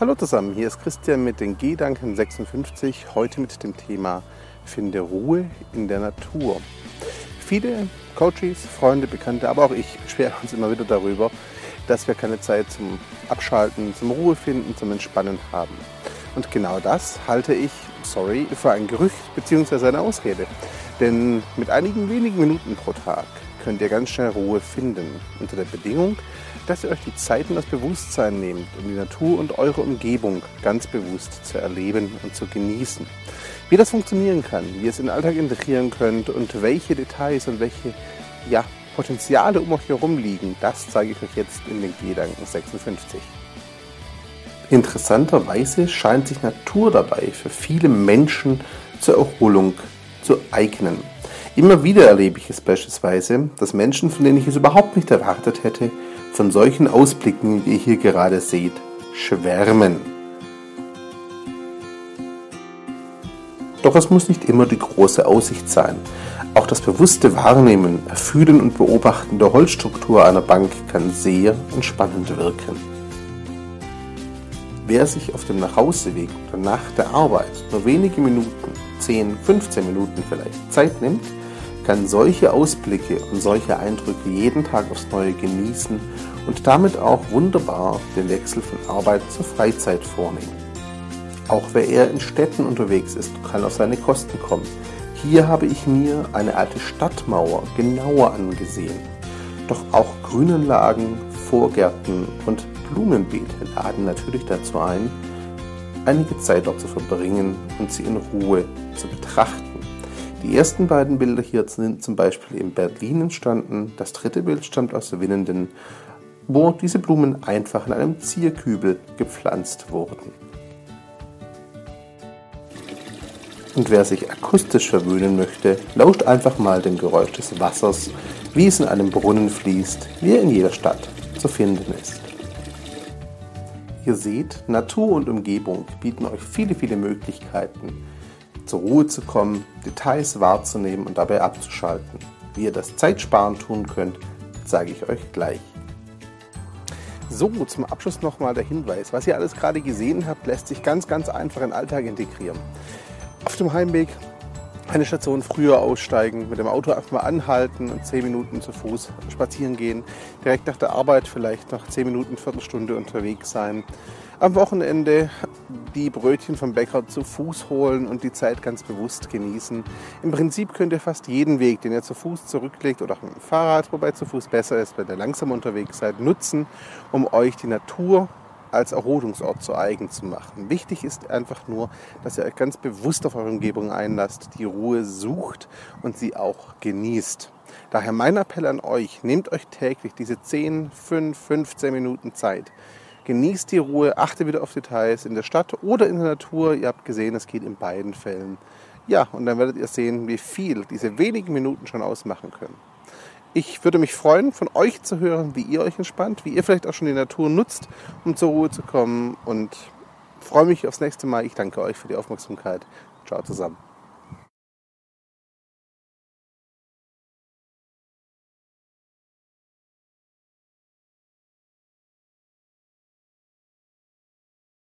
Hallo zusammen, hier ist Christian mit den Gedanken 56, heute mit dem Thema Finde Ruhe in der Natur. Viele Coaches, Freunde, Bekannte, aber auch ich beschweren uns immer wieder darüber, dass wir keine Zeit zum Abschalten, zum Ruhe finden, zum Entspannen haben. Und genau das halte ich, sorry, für ein Gerücht bzw. eine Ausrede. Denn mit einigen wenigen Minuten pro Tag könnt ihr ganz schnell Ruhe finden, unter der Bedingung, dass ihr euch die Zeit und das Bewusstsein nehmt, um die Natur und eure Umgebung ganz bewusst zu erleben und zu genießen. Wie das funktionieren kann, wie ihr es in den Alltag integrieren könnt und welche Details und welche ja, Potenziale um euch herum liegen, das zeige ich euch jetzt in den Gedanken 56. Interessanterweise scheint sich Natur dabei für viele Menschen zur Erholung zu eignen. Immer wieder erlebe ich es beispielsweise, dass Menschen, von denen ich es überhaupt nicht erwartet hätte, von solchen Ausblicken, wie ihr hier gerade seht, schwärmen. Doch es muss nicht immer die große Aussicht sein. Auch das bewusste Wahrnehmen, Erfühlen und Beobachten der Holzstruktur einer Bank kann sehr entspannend wirken. Wer sich auf dem Nachhauseweg oder nach der Arbeit nur wenige Minuten, 10, 15 Minuten vielleicht Zeit nimmt, kann solche Ausblicke und solche Eindrücke jeden Tag aufs Neue genießen und damit auch wunderbar den Wechsel von Arbeit zur Freizeit vornehmen. Auch wer eher in Städten unterwegs ist, kann auf seine Kosten kommen. Hier habe ich mir eine alte Stadtmauer genauer angesehen. Doch auch Grünanlagen, Vorgärten und Blumenbeete laden natürlich dazu ein, einige Zeit dort zu verbringen und sie in Ruhe zu betrachten. Die ersten beiden Bilder hier sind zum Beispiel in Berlin entstanden. Das dritte Bild stammt aus Winnenden, wo diese Blumen einfach in einem Zierkübel gepflanzt wurden. Und wer sich akustisch verwöhnen möchte, lauscht einfach mal dem Geräusch des Wassers, wie es in einem Brunnen fließt, wie er in jeder Stadt zu finden ist. Ihr seht, Natur und Umgebung bieten euch viele, viele Möglichkeiten, zur Ruhe zu kommen, Details wahrzunehmen und dabei abzuschalten. Wie ihr das Zeitsparen tun könnt, zeige ich euch gleich. So, zum Abschluss nochmal der Hinweis. Was ihr alles gerade gesehen habt, lässt sich ganz, ganz einfach in den Alltag integrieren. Auf dem Heimweg eine Station früher aussteigen, mit dem Auto einfach mal anhalten und 10 Minuten zu Fuß spazieren gehen. Direkt nach der Arbeit vielleicht noch 10 Minuten, Viertelstunde unterwegs sein. Am Wochenende die Brötchen vom Bäcker zu Fuß holen und die Zeit ganz bewusst genießen. Im Prinzip könnt ihr fast jeden Weg, den ihr zu Fuß zurücklegt oder auch mit dem Fahrrad, wobei zu Fuß besser ist, wenn ihr langsam unterwegs seid, nutzen, um euch die Natur als Erholungsort zu eigen zu machen. Wichtig ist einfach nur, dass ihr euch ganz bewusst auf eure Umgebung einlasst, die Ruhe sucht und sie auch genießt. Daher mein Appell an euch, nehmt euch täglich diese 10, 5, 15 Minuten Zeit. Genießt die Ruhe, achte wieder auf Details in der Stadt oder in der Natur. Ihr habt gesehen, es geht in beiden Fällen. Ja, und dann werdet ihr sehen, wie viel diese wenigen Minuten schon ausmachen können. Ich würde mich freuen, von euch zu hören, wie ihr euch entspannt, wie ihr vielleicht auch schon die Natur nutzt, um zur Ruhe zu kommen. Und freue mich aufs nächste Mal. Ich danke euch für die Aufmerksamkeit. Ciao zusammen.